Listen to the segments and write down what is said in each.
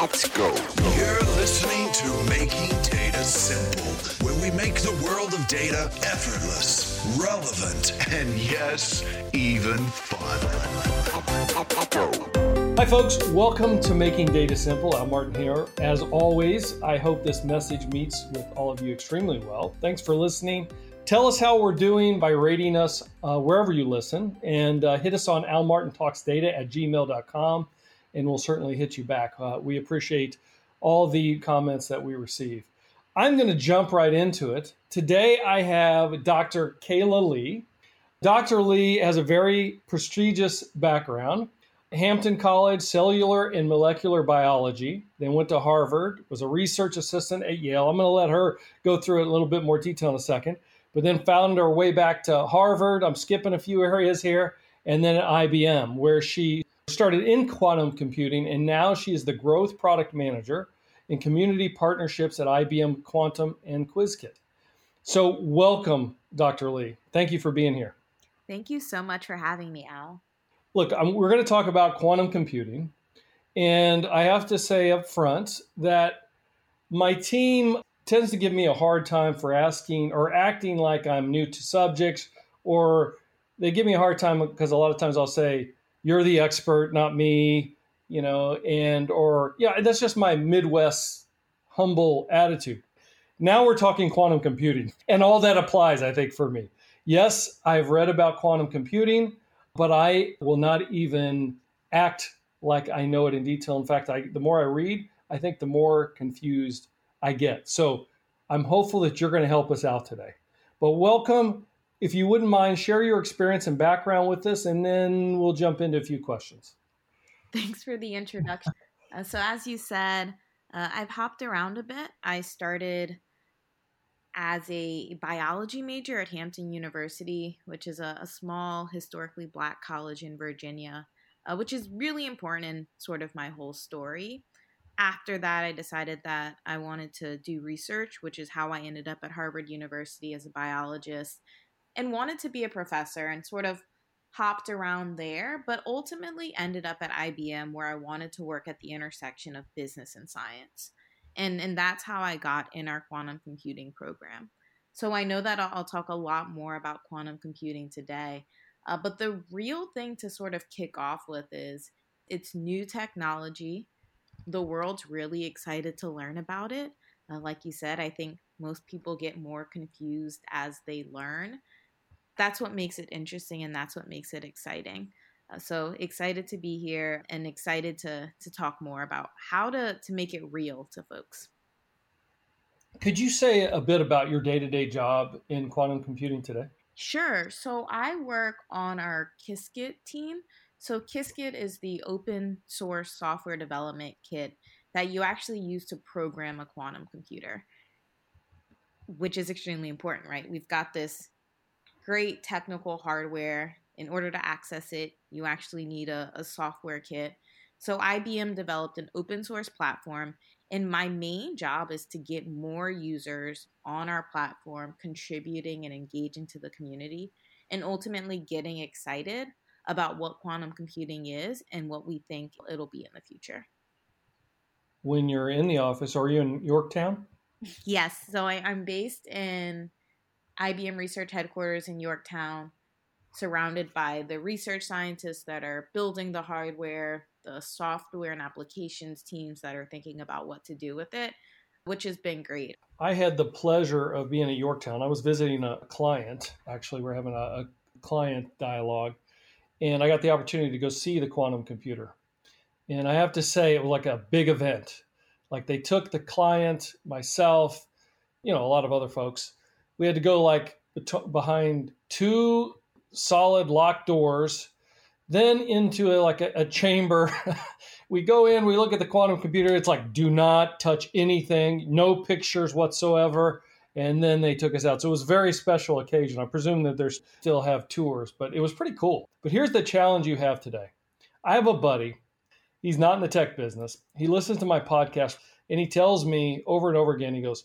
Let's go. You're listening to Making Data Simple, where we make the world of data effortless, relevant, and yes, even fun. Hi, folks. Welcome to Making Data Simple. I'm Martin here. As always, I hope this message meets with all of you extremely well. Thanks for listening. Tell us how we're doing by rating us uh, wherever you listen and uh, hit us on almartintalksdata at gmail.com and we'll certainly hit you back. Uh, we appreciate all the comments that we receive. I'm going to jump right into it. Today I have Dr. Kayla Lee. Dr. Lee has a very prestigious background. Hampton College, cellular and molecular biology. Then went to Harvard, was a research assistant at Yale. I'm going to let her go through it a little bit more detail in a second but then found her way back to Harvard. I'm skipping a few areas here, and then at IBM, where she started in quantum computing, and now she is the growth product manager in community partnerships at IBM Quantum and Qiskit. So, welcome, Dr. Lee. Thank you for being here. Thank you so much for having me, Al. Look, I'm, we're going to talk about quantum computing. And I have to say up front that my team tends to give me a hard time for asking or acting like I'm new to subjects, or they give me a hard time because a lot of times I'll say, "You're the expert, not me," you know, and or yeah, that's just my Midwest humble attitude. Now we're talking quantum computing, and all that applies, I think, for me. Yes, I've read about quantum computing, but I will not even act like I know it in detail. In fact, I, the more I read, I think the more confused I get. So I'm hopeful that you're going to help us out today. But welcome. If you wouldn't mind, share your experience and background with us, and then we'll jump into a few questions. Thanks for the introduction. uh, so, as you said, uh, I've hopped around a bit. I started as a biology major at Hampton University, which is a, a small, historically black college in Virginia, uh, which is really important in sort of my whole story after that, I decided that I wanted to do research, which is how I ended up at Harvard University as a biologist and wanted to be a professor and sort of hopped around there, but ultimately ended up at IBM where I wanted to work at the intersection of business and science. And, and that's how I got in our quantum computing program. So I know that I'll, I'll talk a lot more about quantum computing today. Uh, but the real thing to sort of kick off with is it's new technology the world's really excited to learn about it. Uh, like you said, I think most people get more confused as they learn. That's what makes it interesting and that's what makes it exciting. Uh, so excited to be here and excited to to talk more about how to to make it real to folks. Could you say a bit about your day-to-day job in quantum computing today? Sure. So I work on our Qiskit team. So Qiskit is the open source software development kit that you actually use to program a quantum computer, which is extremely important, right? We've got this great technical hardware. In order to access it, you actually need a, a software kit. So IBM developed an open source platform, and my main job is to get more users on our platform contributing and engaging to the community and ultimately getting excited about what quantum computing is and what we think it'll be in the future. When you're in the office, are you in Yorktown? Yes. So I, I'm based in IBM research headquarters in Yorktown, surrounded by the research scientists that are building the hardware, the software and applications teams that are thinking about what to do with it, which has been great. I had the pleasure of being at Yorktown. I was visiting a client. Actually, we're having a, a client dialogue and I got the opportunity to go see the quantum computer. And I have to say, it was like a big event. Like they took the client, myself, you know, a lot of other folks. We had to go like behind two solid locked doors, then into a, like a, a chamber. we go in, we look at the quantum computer. It's like, do not touch anything, no pictures whatsoever and then they took us out. So it was a very special occasion. I presume that they still have tours, but it was pretty cool. But here's the challenge you have today. I have a buddy. He's not in the tech business. He listens to my podcast and he tells me over and over again, he goes,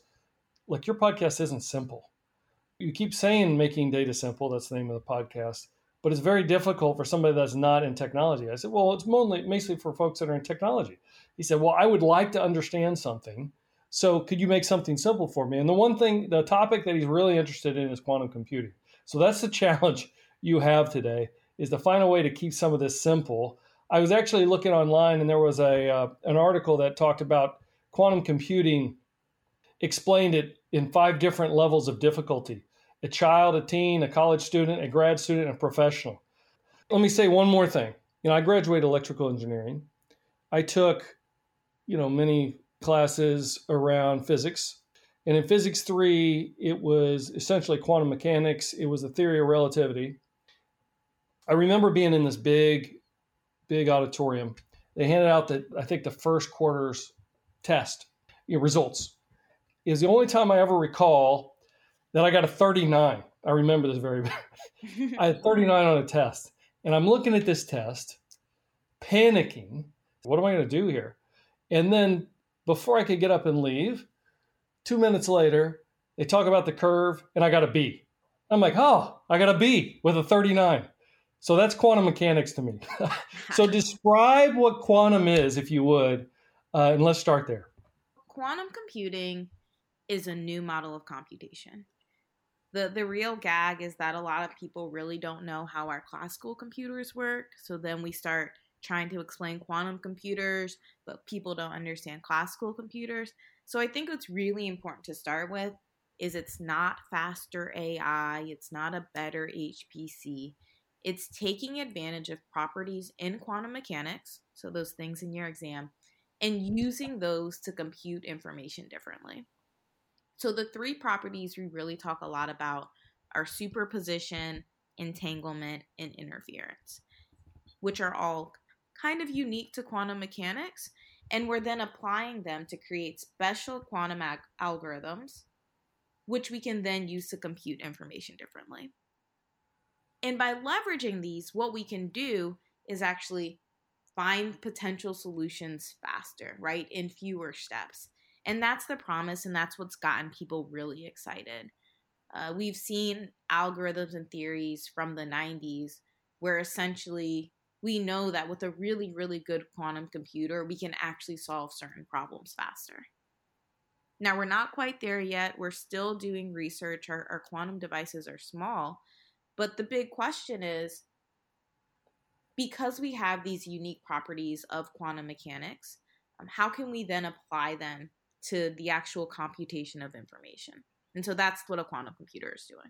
Look, your podcast isn't simple. You keep saying making data simple. That's the name of the podcast. But it's very difficult for somebody that's not in technology. I said, Well, it's mostly, mostly for folks that are in technology. He said, Well, I would like to understand something. So could you make something simple for me? And the one thing, the topic that he's really interested in is quantum computing. So that's the challenge you have today is to find a way to keep some of this simple. I was actually looking online and there was a uh, an article that talked about quantum computing explained it in five different levels of difficulty. A child, a teen, a college student, a grad student, a professional. Let me say one more thing. You know, I graduated electrical engineering. I took, you know, many classes around physics. And in physics 3, it was essentially quantum mechanics. It was the theory of relativity. I remember being in this big, big auditorium. They handed out the, I think, the first quarter's test you know, results. Is the only time I ever recall that I got a 39. I remember this very I had 39 on a test. And I'm looking at this test, panicking. What am I going to do here? And then before I could get up and leave, two minutes later, they talk about the curve, and I got a B. I'm like, oh, I got a B with a 39. So that's quantum mechanics to me. so describe what quantum is, if you would, uh, and let's start there. Quantum computing is a new model of computation. The, the real gag is that a lot of people really don't know how our classical computers work. So then we start trying to explain quantum computers, but people don't understand classical computers. So I think what's really important to start with is it's not faster AI, it's not a better HPC. It's taking advantage of properties in quantum mechanics, so those things in your exam, and using those to compute information differently. So the three properties we really talk a lot about are superposition, entanglement, and interference, which are all kind of unique to quantum mechanics, and we're then applying them to create special quantum ag- algorithms, which we can then use to compute information differently. And by leveraging these, what we can do is actually find potential solutions faster, right? In fewer steps. And that's the promise, and that's what's gotten people really excited. Uh, we've seen algorithms and theories from the 90s where essentially we know that with a really, really good quantum computer, we can actually solve certain problems faster. Now, we're not quite there yet. We're still doing research. Our, our quantum devices are small. But the big question is because we have these unique properties of quantum mechanics, um, how can we then apply them to the actual computation of information? And so that's what a quantum computer is doing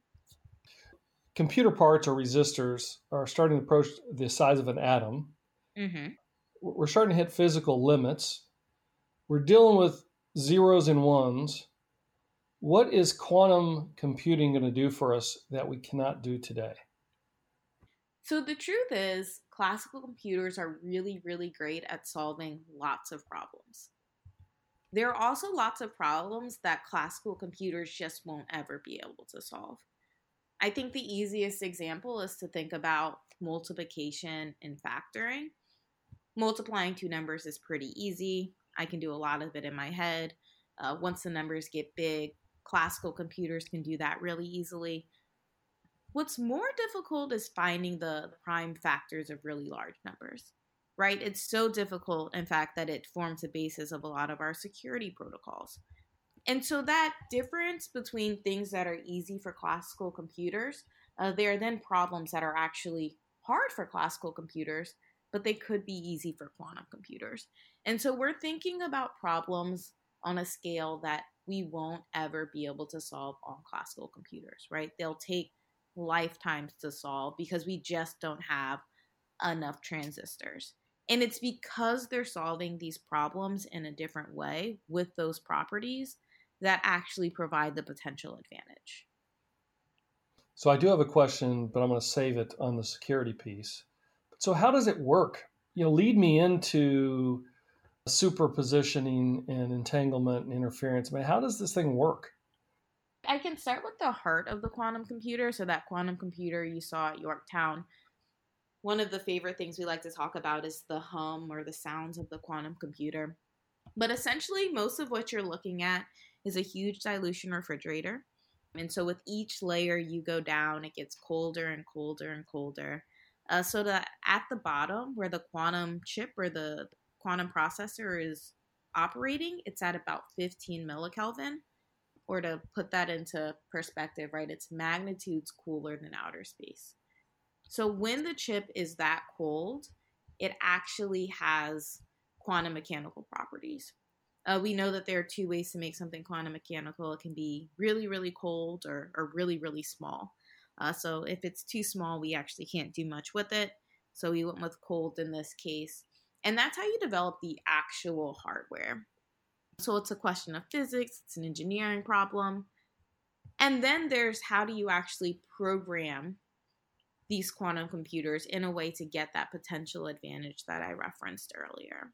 computer parts or resistors are starting to approach the size of an atom. Mm-hmm. We're starting to hit physical limits. We're dealing with zeros and ones. What is quantum computing going to do for us that we cannot do today? So, the truth is, classical computers are really, really great at solving lots of problems. There are also lots of problems that classical computers just won't ever be able to solve. I think the easiest example is to think about multiplication and factoring. Multiplying two numbers is pretty easy. I can do a lot of it in my head. Uh, once the numbers get big, classical computers can do that really easily. What's more difficult is finding the prime factors of really large numbers, right? It's so difficult, in fact, that it forms the basis of a lot of our security protocols. And so that difference between things that are easy for classical computers, uh, there are then problems that are actually hard for classical computers, but they could be easy for quantum computers. And so we're thinking about problems on a scale that we won't ever be able to solve on classical computers, right? They'll take lifetimes to solve because we just don't have enough transistors. And it's because they're solving these problems in a different way with those properties that actually provide the potential advantage. So I do have a question, but I'm going to save it on the security piece. So how does it work? You know, lead me into superpositioning and entanglement and interference. I mean, how does this thing work? I can start with the heart of the quantum computer. So that quantum computer you saw at Yorktown. One of the favorite things we like to talk about is the hum or the sounds of the quantum computer. But essentially, most of what you're looking at is a huge dilution refrigerator. And so with each layer you go down, it gets colder and colder and colder. Uh, so that at the bottom, where the quantum chip or the quantum processor is operating, it's at about 15 millikelvin. Or to put that into perspective, right, it's magnitudes cooler than outer space. So when the chip is that cold, it actually has quantum mechanical properties. Uh, we know that there are two ways to make something quantum mechanical. It can be really, really cold or, or really, really small. Uh, so if it's too small, we actually can't do much with it. So we went with cold in this case. And that's how you develop the actual hardware. So it's a question of physics, it's an engineering problem. And then there's how do you actually program these quantum computers in a way to get that potential advantage that I referenced earlier.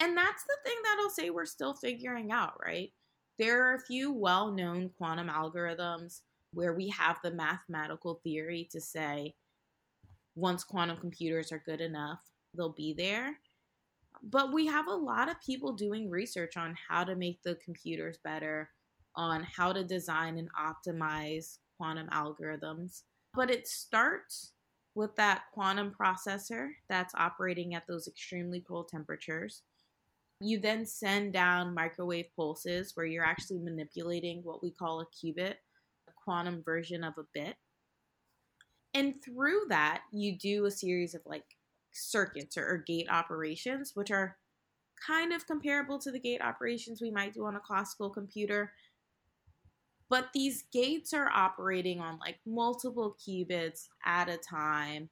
And that's the thing that I'll say we're still figuring out, right? There are a few well known quantum algorithms where we have the mathematical theory to say once quantum computers are good enough, they'll be there. But we have a lot of people doing research on how to make the computers better, on how to design and optimize quantum algorithms. But it starts with that quantum processor that's operating at those extremely cold temperatures. You then send down microwave pulses where you're actually manipulating what we call a qubit, a quantum version of a bit. And through that, you do a series of like circuits or, or gate operations, which are kind of comparable to the gate operations we might do on a classical computer. But these gates are operating on like multiple qubits at a time.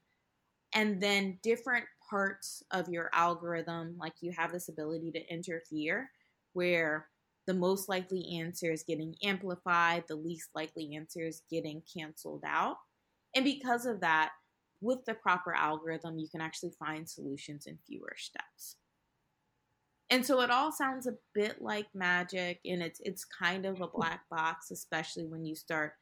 And then different parts of your algorithm, like you have this ability to interfere where the most likely answer is getting amplified, the least likely answer is getting canceled out. And because of that, with the proper algorithm, you can actually find solutions in fewer steps. And so it all sounds a bit like magic and it's it's kind of a black box especially when you start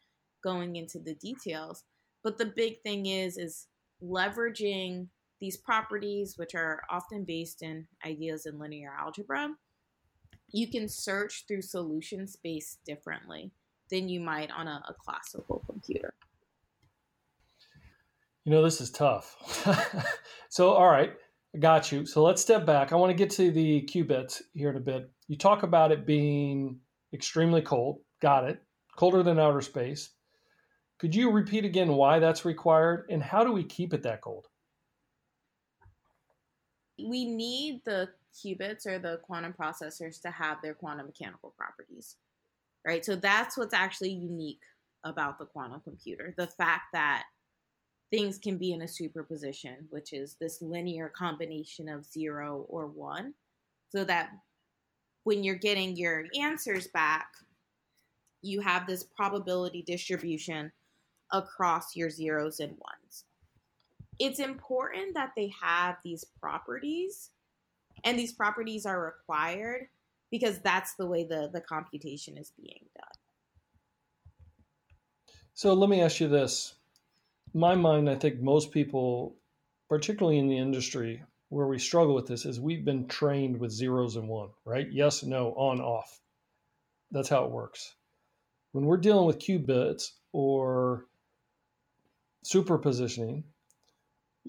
going into the details. But the big thing is is leveraging these properties which are often based in ideas in linear algebra. You can search through solution space differently than you might on a, a classical computer. You know, this is tough. so, all right, got you. So let's step back. I want to get to the qubits here in a bit. You talk about it being extremely cold. Got it. Colder than outer space. Could you repeat again why that's required and how do we keep it that cold? We need the qubits or the quantum processors to have their quantum mechanical properties, right? So that's what's actually unique about the quantum computer the fact that things can be in a superposition, which is this linear combination of zero or one, so that when you're getting your answers back, you have this probability distribution across your zeros and ones. It's important that they have these properties, and these properties are required because that's the way the, the computation is being done. So let me ask you this my mind, I think most people, particularly in the industry where we struggle with this, is we've been trained with zeros and one, right? Yes, no, on, off. That's how it works. When we're dealing with qubits or superpositioning,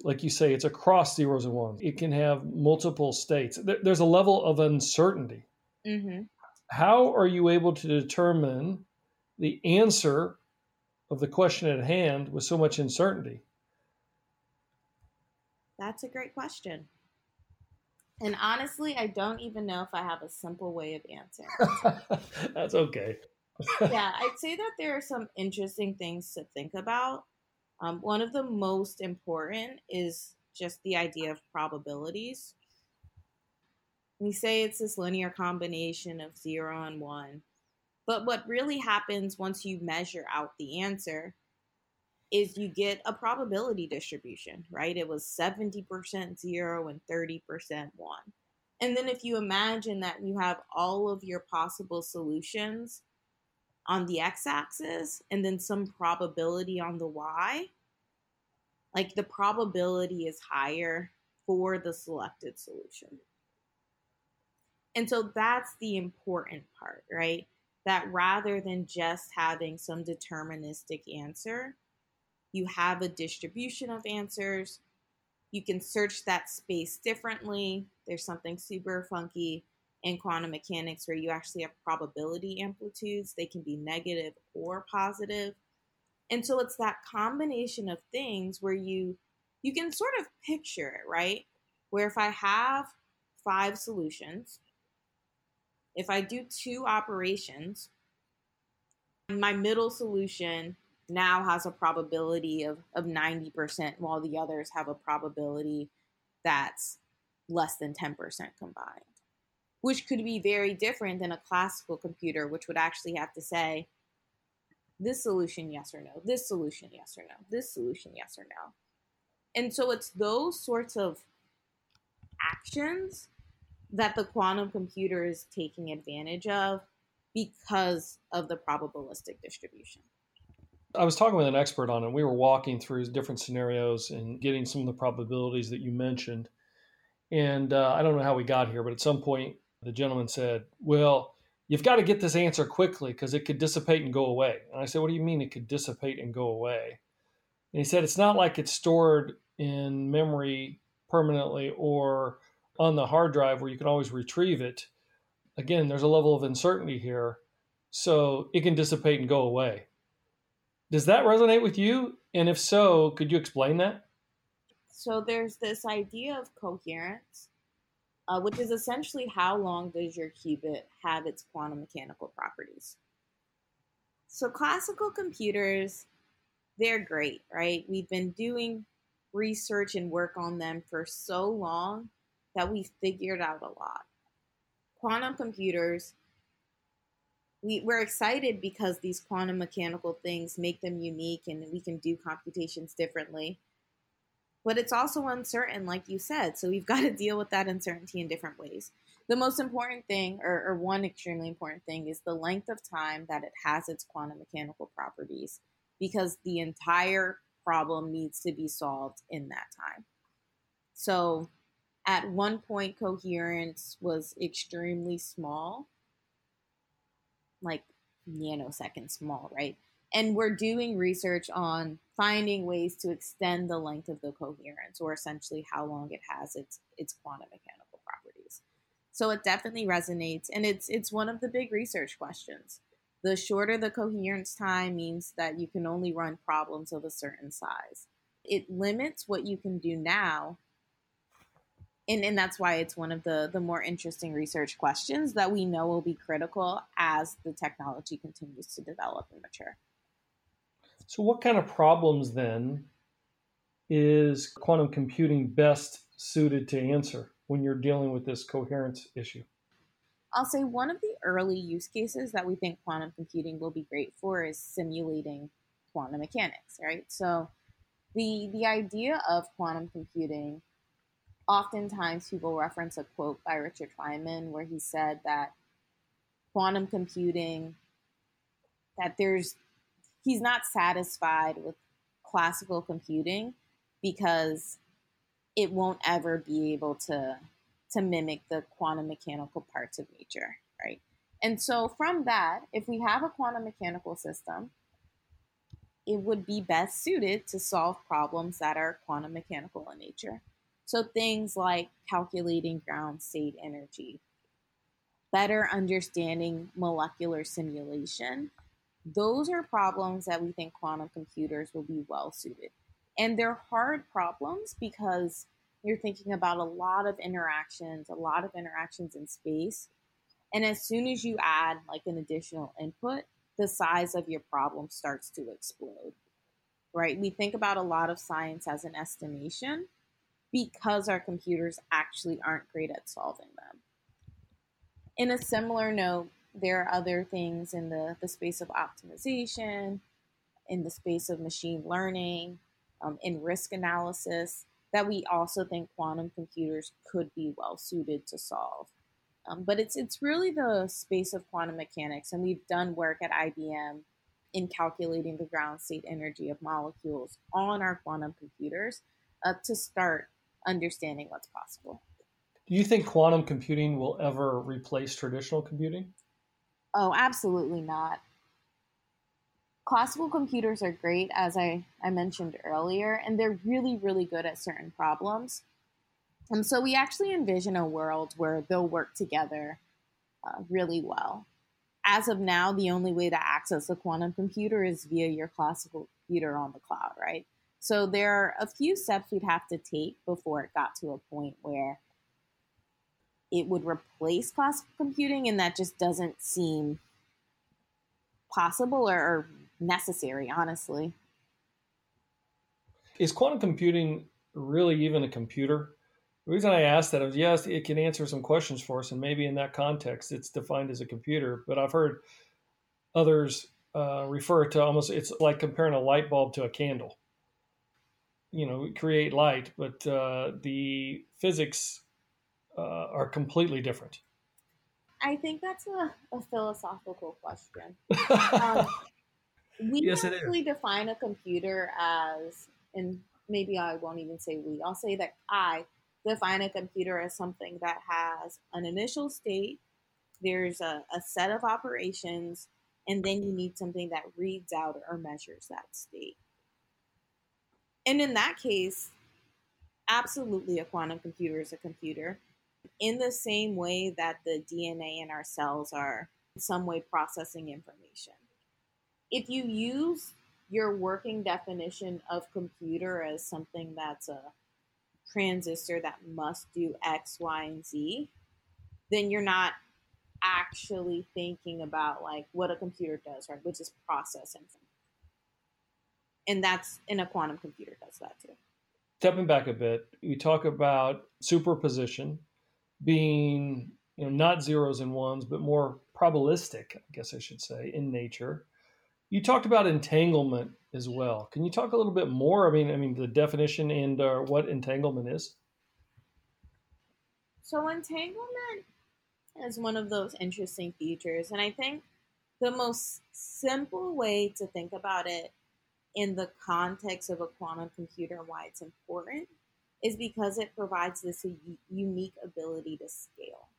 like you say, it's across zeros and ones. It can have multiple states. There's a level of uncertainty. Mm-hmm. How are you able to determine the answer of the question at hand with so much uncertainty? That's a great question. And honestly, I don't even know if I have a simple way of answering. That's okay. yeah, I'd say that there are some interesting things to think about. Um, one of the most important is just the idea of probabilities. We say it's this linear combination of zero and one. But what really happens once you measure out the answer is you get a probability distribution, right? It was 70% zero and 30% one. And then if you imagine that you have all of your possible solutions on the x axis and then some probability on the y, like the probability is higher for the selected solution. And so that's the important part, right? That rather than just having some deterministic answer, you have a distribution of answers. you can search that space differently. There's something super funky in quantum mechanics where you actually have probability amplitudes. They can be negative or positive. And so it's that combination of things where you you can sort of picture it, right? Where if I have five solutions, if I do two operations, my middle solution now has a probability of, of 90%, while the others have a probability that's less than 10% combined, which could be very different than a classical computer, which would actually have to say, this solution, yes or no, this solution, yes or no, this solution, yes or no. And so it's those sorts of actions that the quantum computer is taking advantage of because of the probabilistic distribution. I was talking with an expert on it. We were walking through different scenarios and getting some of the probabilities that you mentioned. And uh, I don't know how we got here, but at some point the gentleman said, Well, you've got to get this answer quickly because it could dissipate and go away. And I said, What do you mean it could dissipate and go away? And he said, It's not like it's stored in memory permanently or on the hard drive where you can always retrieve it. Again, there's a level of uncertainty here. So it can dissipate and go away. Does that resonate with you? And if so, could you explain that? So there's this idea of coherence, uh, which is essentially how long does your qubit have its quantum mechanical properties. So classical computers, they're great, right? We've been doing research and work on them for so long that we figured out a lot. Quantum computers we, we're excited because these quantum mechanical things make them unique and we can do computations differently. But it's also uncertain, like you said. So we've got to deal with that uncertainty in different ways. The most important thing, or, or one extremely important thing, is the length of time that it has its quantum mechanical properties, because the entire problem needs to be solved in that time. So at one point, coherence was extremely small like nanoseconds small, right? And we're doing research on finding ways to extend the length of the coherence, or essentially how long it has its its quantum mechanical properties. So it definitely resonates, and it's it's one of the big research questions. The shorter the coherence time means that you can only run problems of a certain size. It limits what you can do now and, and that's why it's one of the, the more interesting research questions that we know will be critical as the technology continues to develop and mature. So, what kind of problems then is quantum computing best suited to answer when you're dealing with this coherence issue? I'll say one of the early use cases that we think quantum computing will be great for is simulating quantum mechanics, right? So, the the idea of quantum computing oftentimes people reference a quote by Richard Feynman where he said that quantum computing, that there's, he's not satisfied with classical computing because it won't ever be able to to mimic the quantum mechanical parts of nature, right? And so from that, if we have a quantum mechanical system, it would be best suited to solve problems that are quantum mechanical in nature. So things like calculating ground state energy, better understanding molecular simulation, those are problems that we think quantum computers will be well suited. And they're hard problems because you're thinking about a lot of interactions, a lot of interactions in space. And as soon as you add like an additional input, the size of your problem starts to explode. Right? We think about a lot of science as an estimation, because our computers actually aren't great at solving them. In a similar note, there are other things in the, the space of optimization, in the space of machine learning, um, in risk analysis that we also think quantum computers could be well suited to solve. Um, but it's it's really the space of quantum mechanics, and we've done work at IBM in calculating the ground state energy of molecules on our quantum computers uh, to start understanding what's possible. Do you think quantum computing will ever replace traditional computing? Oh, absolutely not. classical computers are great, as I, I mentioned earlier, and they're really, really good at certain problems. And so we actually envision a world where they'll work together uh, really well. As of now, the only way to access a quantum computer is via your classical computer on the cloud, right? So there are a few steps we'd have to take before it got to a point where it would replace classical computing, and that just doesn't seem possible or, or necessary, honestly. Is quantum computing really even a computer? The reason I asked that is yes, it can answer some questions for us, and maybe in that context, it's defined as a computer. But I've heard others uh, refer to almost it's like comparing a light bulb to a candle. You know, create light, but uh, the physics uh, are completely different. I think that's a, a philosophical question. um, we yes, actually define a computer as, and maybe I won't even say we, I'll say that I define a computer as something that has an initial state, there's a, a set of operations, and then you need something that reads out or measures that state. And in that case, absolutely a quantum computer is a computer in the same way that the DNA in our cells are in some way processing information. If you use your working definition of computer as something that's a transistor that must do X, Y, and Z, then you're not actually thinking about like what a computer does, right? Which is process information. And that's in a quantum computer does that too. Stepping back a bit, we talk about superposition being you know not zeros and ones, but more probabilistic, I guess I should say, in nature. You talked about entanglement as well. Can you talk a little bit more? I mean, I mean the definition and uh, what entanglement is. So entanglement is one of those interesting features, and I think the most simple way to think about it in the context of a quantum computer and why it's important is because it provides this unique ability to scale.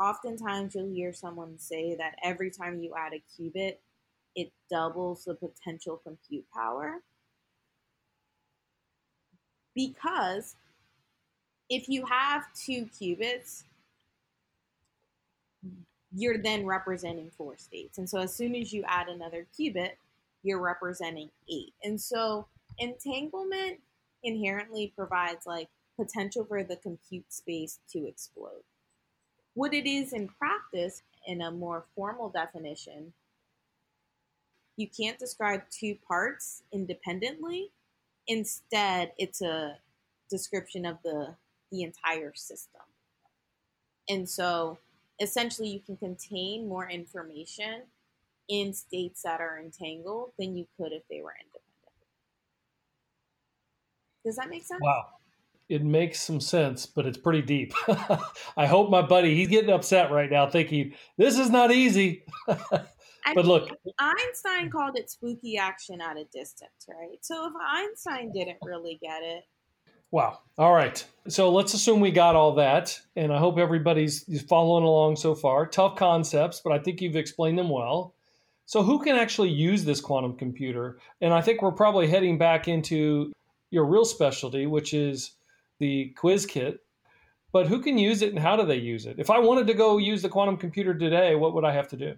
Oftentimes, you'll hear someone say that every time you add a qubit, it doubles the potential compute power. Because if you have two qubits, you're then representing four states. And so as soon as you add another qubit, you're representing eight. And so entanglement inherently provides like potential for the compute space to explode. What it is in practice, in a more formal definition, you can't describe two parts independently. Instead, it's a description of the the entire system. And so essentially you can contain more information in states that are entangled than you could if they were independent. Does that make sense? Wow. It makes some sense, but it's pretty deep. I hope my buddy, he's getting upset right now thinking, this is not easy. but look. Einstein called it spooky action at a distance, right? So if Einstein didn't really get it. Wow. All right. So let's assume we got all that. And I hope everybody's following along so far. Tough concepts, but I think you've explained them well. So, who can actually use this quantum computer? And I think we're probably heading back into your real specialty, which is the Qiskit. But who can use it and how do they use it? If I wanted to go use the quantum computer today, what would I have to do?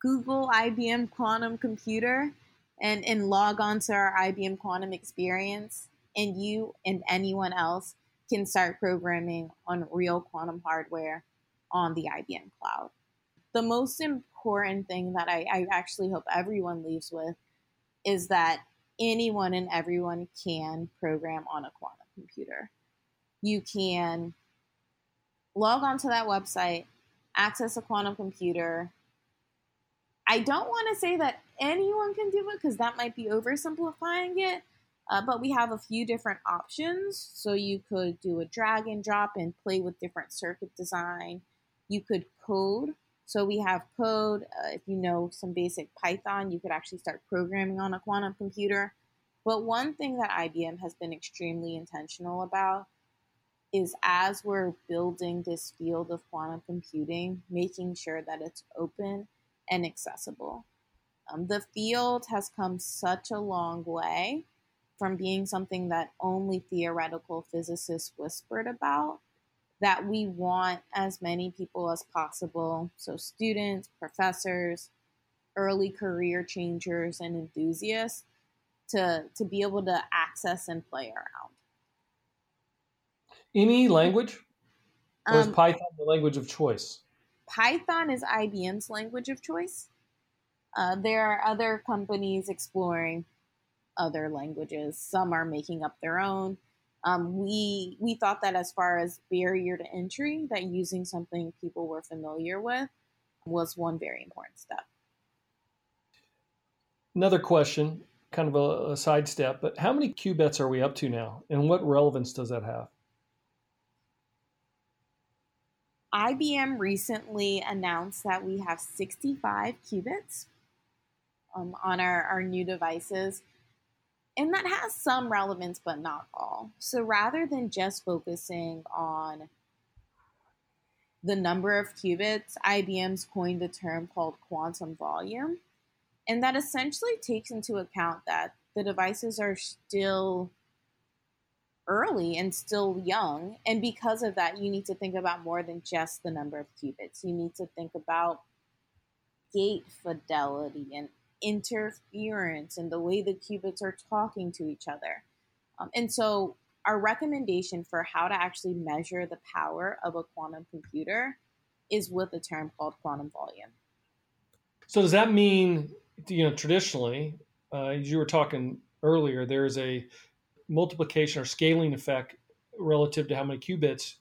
Google IBM Quantum Computer and, and log on to our IBM Quantum Experience, and you and anyone else can start programming on real quantum hardware on the IBM cloud. The most important thing that I, I actually hope everyone leaves with is that anyone and everyone can program on a quantum computer. You can log onto that website, access a quantum computer. I don't want to say that anyone can do it because that might be oversimplifying it, uh, but we have a few different options. So you could do a drag and drop and play with different circuit design. You could code. So we have code. Uh, if you know some basic Python, you could actually start programming on a quantum computer. But one thing that IBM has been extremely intentional about is as we're building this field of quantum computing, making sure that it's open and accessible. Um, the field has come such a long way from being something that only theoretical physicists whispered about that we want as many people as possible. So students professors early career changers and enthusiasts to to be able to access and play around. Any language? Or is um, python the language of choice? Python is ibm's language of choice. Uh, there are other companies exploring other languages. Some are making up their own. Um, we we thought that as far as barrier to entry, that using something people were familiar with was one very important step. Another question, kind of a, a sidestep, but how many qubits are we up to now, and what relevance does that have? IBM recently announced that we have 65 qubits um, on our, our new devices. And that has some relevance, but not all. So rather than just focusing on the number of qubits, IBM's coined a term called quantum volume. And that essentially takes into account that the devices are still early and still young. And because of that, you need to think about more than just the number of qubits. You need to think about gate fidelity and interference and the way the qubits are talking to each other. Um, and so, our recommendation for how to actually measure the power of a quantum computer is with a term called quantum volume. So, does that mean, you know, traditionally, uh, as you were talking earlier, there's a multiplication or scaling effect relative to how many qubits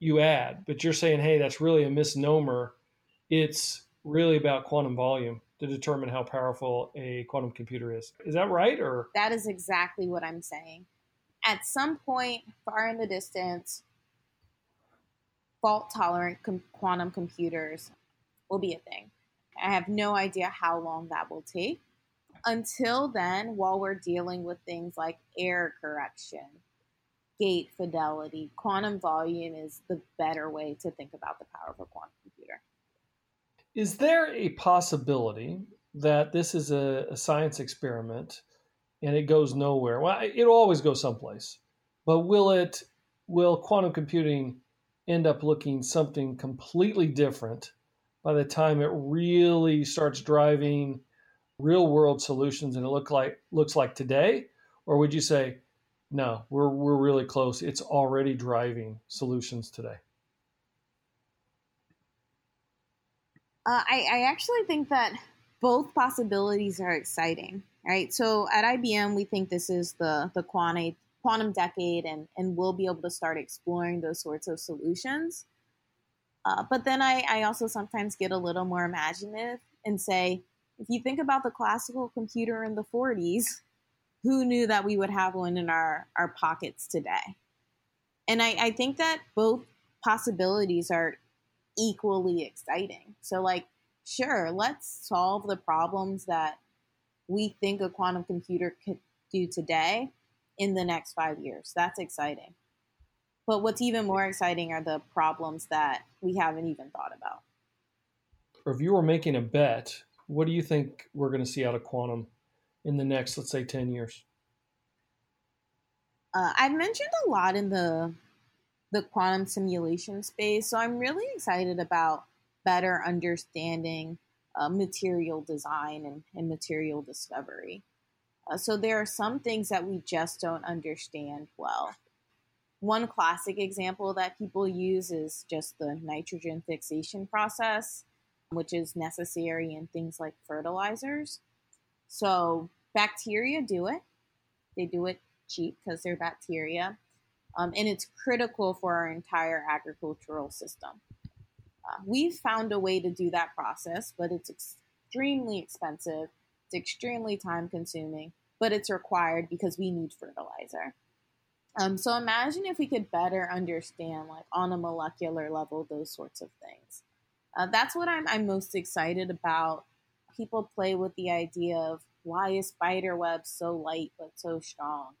you add, but you're saying, hey, that's really a misnomer. It's really about quantum volume to determine how powerful a quantum computer is. Is that right or That is exactly what I'm saying. At some point far in the distance, fault tolerant com- quantum computers will be a thing. I have no idea how long that will take. Until then, while we're dealing with things like error correction, gate fidelity, quantum volume is the better way to think about the power of a quantum computer. Is there a possibility that this is a, a science experiment and it goes nowhere? Well, it'll always go someplace, but will it? Will quantum computing end up looking something completely different by the time it really starts driving real world solutions and it look like looks like today or would you say no we're we're really close it's already driving solutions today Uh, I, I actually think that both possibilities are exciting, right? So at IBM, we think this is the the quantum quantum decade, and and we'll be able to start exploring those sorts of solutions. Uh, but then I, I also sometimes get a little more imaginative and say, if you think about the classical computer in the 40s, who knew that we would have one in our, our pockets today? And I, I think that both possibilities are equally exciting. So, like, sure, let's solve the problems that we think a quantum computer could do today in the next five years. That's exciting. But what's even more exciting are the problems that we haven't even thought about. Or if you were making a bet, what do you think we're going to see out of quantum in the next, let's say, 10 years? Uh, I've mentioned a lot in the the quantum simulation space. So I'm really excited about better understanding uh, material design and, and material discovery. Uh, so there are some things that we just don't understand well. One classic example that people use is just the nitrogen fixation process, which is necessary in things like fertilizers. So bacteria do it. They do it cheap because they're bacteria um, and it's critical for our entire agricultural system. Uh, we've found a way to do that process, but it's extremely expensive, it's extremely time consuming, but it's required because we need fertilizer. Um, so imagine if we could better understand, like on a molecular level, those sorts of things. Uh, that's what I'm, I'm most excited about. People play with the idea of why is spider web so light but so strong?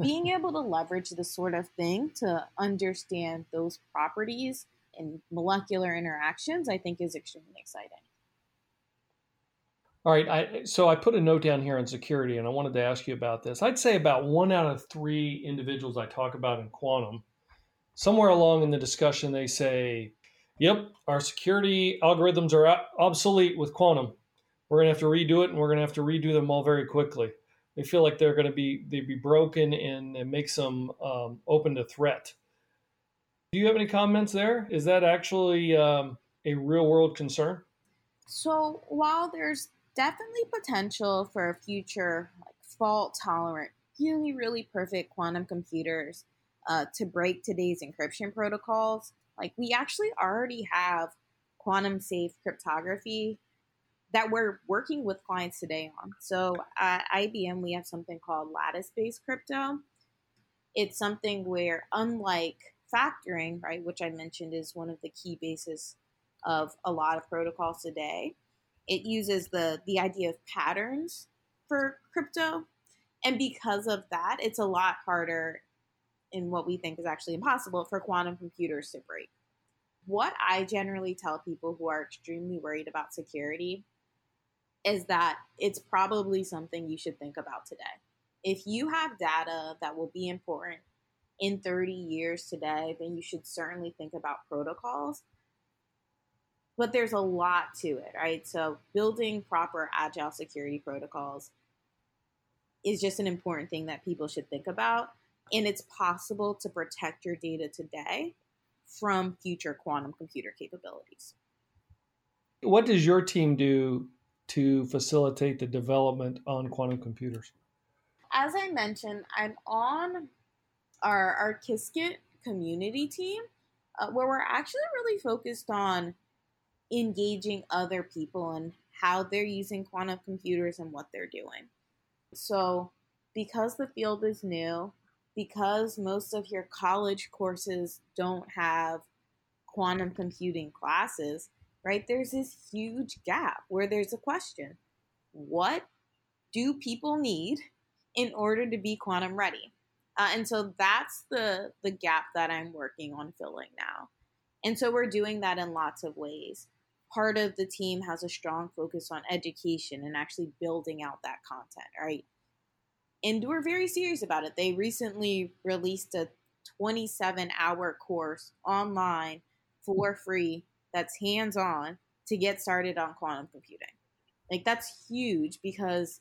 Being able to leverage this sort of thing to understand those properties and molecular interactions, I think is extremely exciting. All right. I, so I put a note down here on security, and I wanted to ask you about this. I'd say about one out of three individuals I talk about in quantum, somewhere along in the discussion, they say, "Yep, our security algorithms are obsolete with quantum. We're going to have to redo it, and we're going to have to redo them all very quickly." They feel like they're going to be they'd be broken, and it makes them um, open to threat. Do you have any comments there? Is that actually um, a real world concern? So while there's definitely potential for a future like fault tolerant, really really perfect quantum computers uh, to break today's encryption protocols. Like we actually already have quantum safe cryptography that we're working with clients today on. So at IBM, we have something called lattice based crypto. It's something where, unlike factoring, right, which I mentioned is one of the key bases of a lot of protocols today, it uses the the idea of patterns for crypto and because of that it's a lot harder in what we think is actually impossible for quantum computers to break what i generally tell people who are extremely worried about security is that it's probably something you should think about today if you have data that will be important in 30 years today then you should certainly think about protocols but there's a lot to it, right? So building proper agile security protocols is just an important thing that people should think about. And it's possible to protect your data today from future quantum computer capabilities. What does your team do to facilitate the development on quantum computers? As I mentioned, I'm on our, our Qiskit community team uh, where we're actually really focused on engaging other people and how they're using quantum computers and what they're doing. So, because the field is new, because most of your college courses don't have quantum computing classes, right? There's this huge gap where there's a question What do people need in order to be quantum ready? Uh, and so that's the the gap that I'm working on filling now. And so we're doing that in lots of ways part of the team has a strong focus on education and actually building out that content, right? And we're very serious about it. They recently released a 27 hour course online for free that's hands on to get started on quantum computing. Like, that's huge because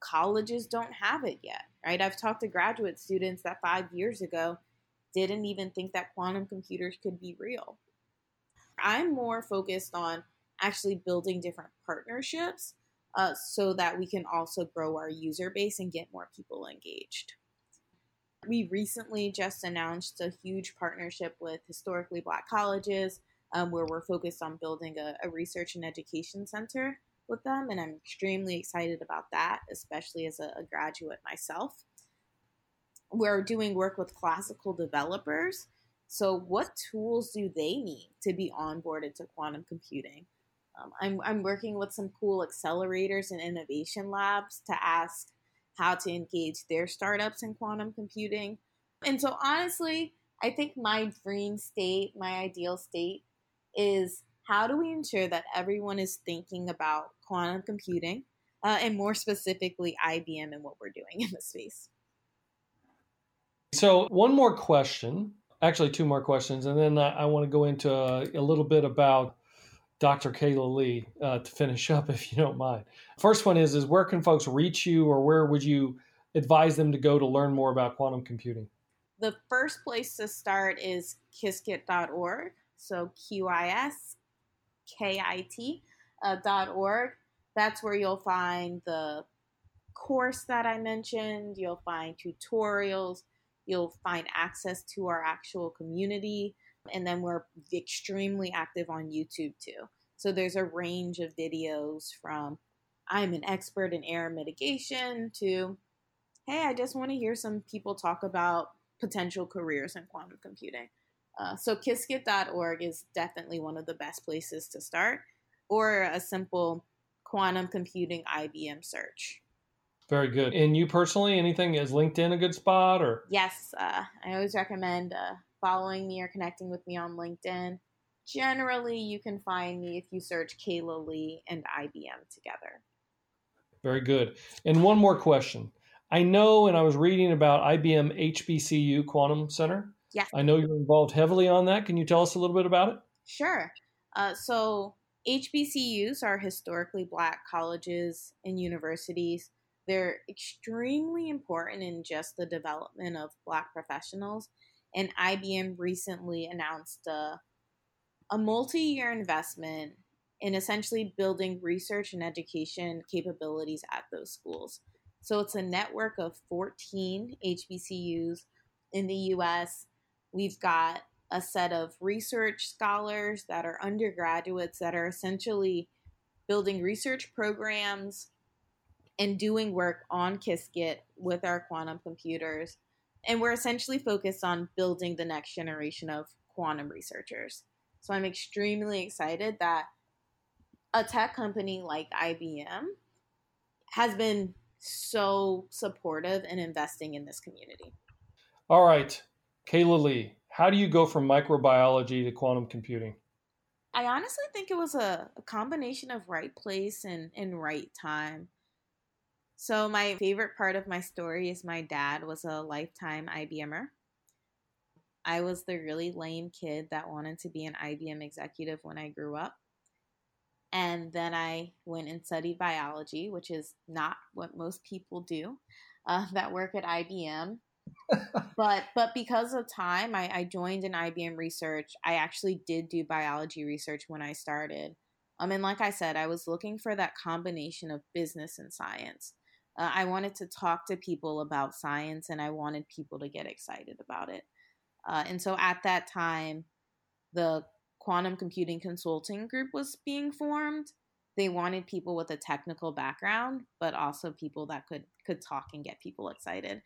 colleges don't have it yet, right? I've talked to graduate students that five years ago didn't even think that quantum computers could be real. I'm more focused on actually building different partnerships uh, so that we can also grow our user base and get more people engaged. We recently just announced a huge partnership with historically black colleges um, where we're focused on building a, a research and education center with them. And I'm extremely excited about that, especially as a, a graduate myself. We're doing work with classical developers so, what tools do they need to be onboarded to quantum computing? Um, I'm, I'm working with some cool accelerators and innovation labs to ask how to engage their startups in quantum computing. And so, honestly, I think my dream state, my ideal state, is how do we ensure that everyone is thinking about quantum computing uh, and more specifically IBM and what we're doing in the space? So, one more question actually two more questions, and then I, I want to go into a, a, little bit about Dr. Kayla Lee uh, to finish up, if you don't mind. First one is is where can folks reach you, or where would you advise them to go to learn more about quantum computing? The first place to start is qiskit.org. So Q I S K I T uh, dot org. That's where you'll find the course that I mentioned. You'll find tutorials You'll find access to our actual community. And then we're extremely active on YouTube too. So there's a range of videos from I'm an expert in error mitigation to hey, I just want to hear some people talk about potential careers in quantum computing. Uh, so Qiskit.org is definitely one of the best places to start, or a simple quantum computing IBM search. Very good. And you personally, anything is LinkedIn a good spot or? Yes, uh, I always recommend uh, following me or connecting with me on LinkedIn. generally you can find me if you search Kayla Lee and IBM together. Very good. And one more question. I know, and I was reading about IBM HBCU Quantum Center. Yes. I know you're involved heavily on that. Can you tell us a little bit about it? Sure. Uh, so, HBCUs are historically black colleges and universities. They're extremely important in just the development of black professionals. And IBM recently announced a, a multi year investment in essentially building research and education capabilities at those schools. So it's a network of 14 HBCUs in the US. We've got a set of research scholars that are undergraduates that are essentially building research programs and doing work on Qiskit with our quantum computers. And we're essentially focused on building the next generation of quantum researchers. So I'm extremely excited that a tech company like IBM has been so supportive and investing in this community. All right, Kayla Lee, how do you go from microbiology to quantum computing? I honestly think it was a, a combination of right place and, and right time. So, my favorite part of my story is my dad was a lifetime IBMer. I was the really lame kid that wanted to be an IBM executive when I grew up. And then I went and studied biology, which is not what most people do uh, that work at IBM. but but because of time, I, I joined in IBM research. I actually did do biology research when I started. Um, and like I said, I was looking for that combination of business and science. Uh, I wanted to talk to people about science, and I wanted people to get excited about it. Uh, and so at that time, the quantum computing consulting group was being formed. They wanted people with a technical background but also people that could could talk and get people excited.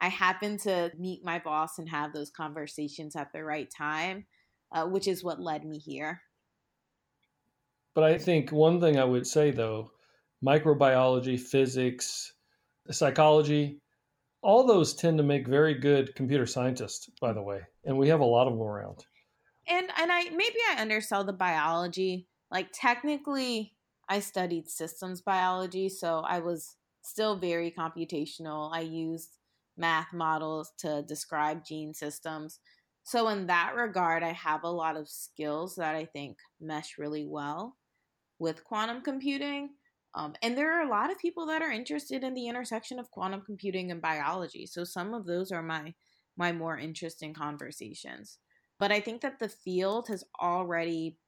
I happened to meet my boss and have those conversations at the right time uh, which is what led me here. But i think one thing i would say though microbiology physics psychology all those tend to make very good computer scientists by the way and we have a lot of them around and and I maybe I undersell the biology. Like technically, I studied systems biology, so I was still very computational. I used math models to describe gene systems. So in that regard, I have a lot of skills that I think mesh really well with quantum computing. Um, and there are a lot of people that are interested in the intersection of quantum computing and biology. So some of those are my my more interesting conversations. But I think that the field has already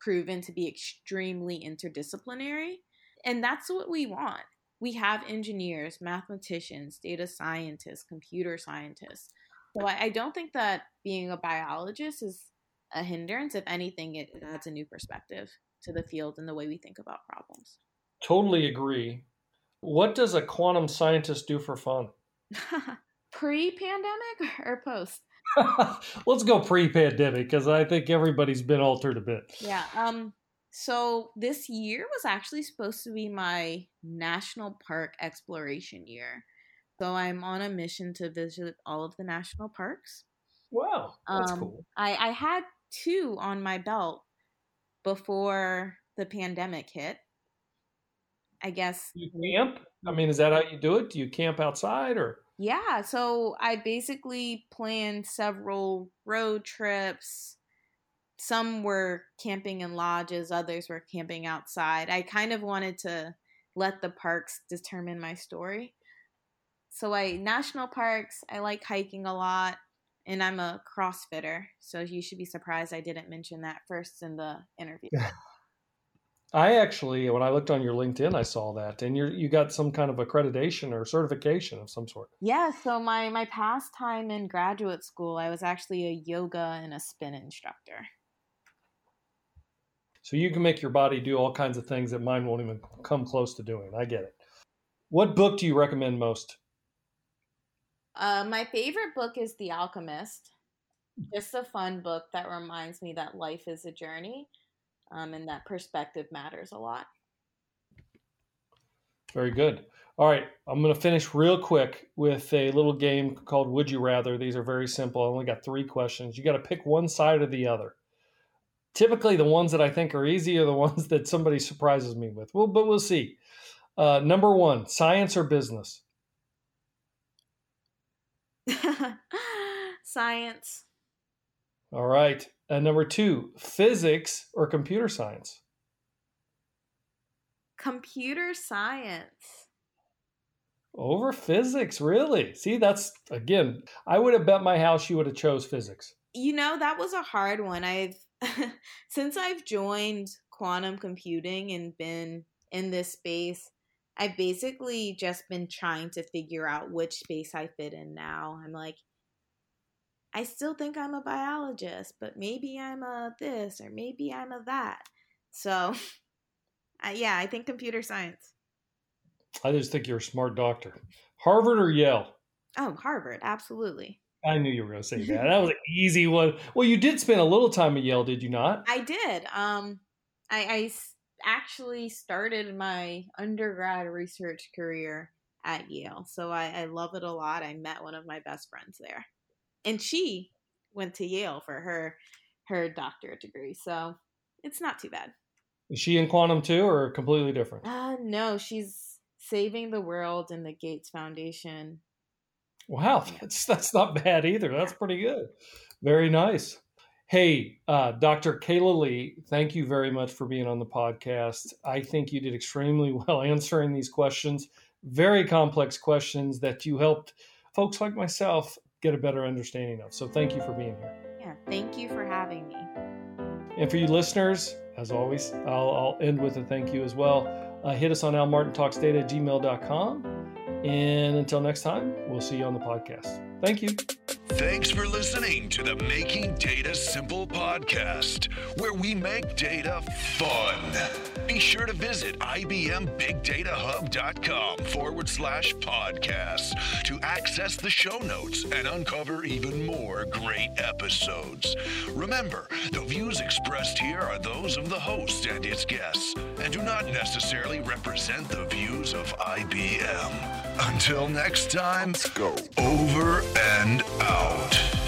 proven to be extremely interdisciplinary. And that's what we want. We have engineers, mathematicians, data scientists, computer scientists. So I, I don't think that being a biologist is a hindrance. If anything, it adds a new perspective to the field and the way we think about problems. Totally agree. What does a quantum scientist do for fun? Pre pandemic or post? Let's go pre-pandemic because I think everybody's been altered a bit. Yeah. Um. So this year was actually supposed to be my national park exploration year. So I'm on a mission to visit all of the national parks. Wow, that's um, cool. I I had two on my belt before the pandemic hit. I guess. You camp? I mean, is that how you do it? Do you camp outside or? Yeah, so I basically planned several road trips. Some were camping in lodges, others were camping outside. I kind of wanted to let the parks determine my story. So I national parks, I like hiking a lot and I'm a crossfitter. So you should be surprised I didn't mention that first in the interview. I actually, when I looked on your LinkedIn, I saw that, and you you got some kind of accreditation or certification of some sort. Yeah. So my my past time in graduate school, I was actually a yoga and a spin instructor. So you can make your body do all kinds of things that mine won't even come close to doing. I get it. What book do you recommend most? Uh, my favorite book is The Alchemist. Just a fun book that reminds me that life is a journey um, and that perspective matters a lot. Very good. All right, I'm going to finish real quick with a little game called Would You Rather. These are very simple. I only got three questions. You got to pick one side or the other. typically the ones that I think are easy are the ones that somebody surprises me with. Well, but we'll see. Uh, number one, science or business? Science. All right. And number two, physics or computer science? Computer science. Over physics, really? See, that's again, I would have bet my house you would have chose physics. You know, that was a hard one. I've since I've joined quantum computing and been in this space, I've basically just been trying to figure out which space I fit in now. I'm like, I still think I'm a biologist, but maybe I'm a this or maybe I'm a that. So, uh, yeah, I think computer science. I just think you're a smart doctor. Harvard or Yale? Oh, Harvard, absolutely. I knew you were going to say that. That was an easy one. Well, you did spend a little time at Yale, did you not? I did. Um, I, I actually started my undergrad research career at Yale, so I, I love it a lot. I met one of my best friends there, and she went to Yale for her her doctorate degree. So it's not too bad. Is she in quantum too, or completely different? Uh, no, she's saving the world in the Gates Foundation. Wow, that's that's not bad either. That's pretty good. Very nice. Hey, uh, Dr. Kayla Lee, thank you very much for being on the podcast. I think you did extremely well answering these questions, very complex questions that you helped folks like myself get a better understanding of. So thank you for being here. Yeah, thank you for having me. And for you listeners, as always, I'll, I'll end with a thank you as well. Uh, hit us on almartintalksdata at gmail.com. And until next time, we'll see you on the podcast. Thank you. Thanks for listening to the Making Data Simple podcast, where we make data fun. Be sure to visit IBMBigDataHub.com forward slash podcast to access the show notes and uncover even more great episodes. Remember, the views expressed here are those of the host and its guests and do not necessarily represent the views of IBM. Until next time, Let's go. over and out.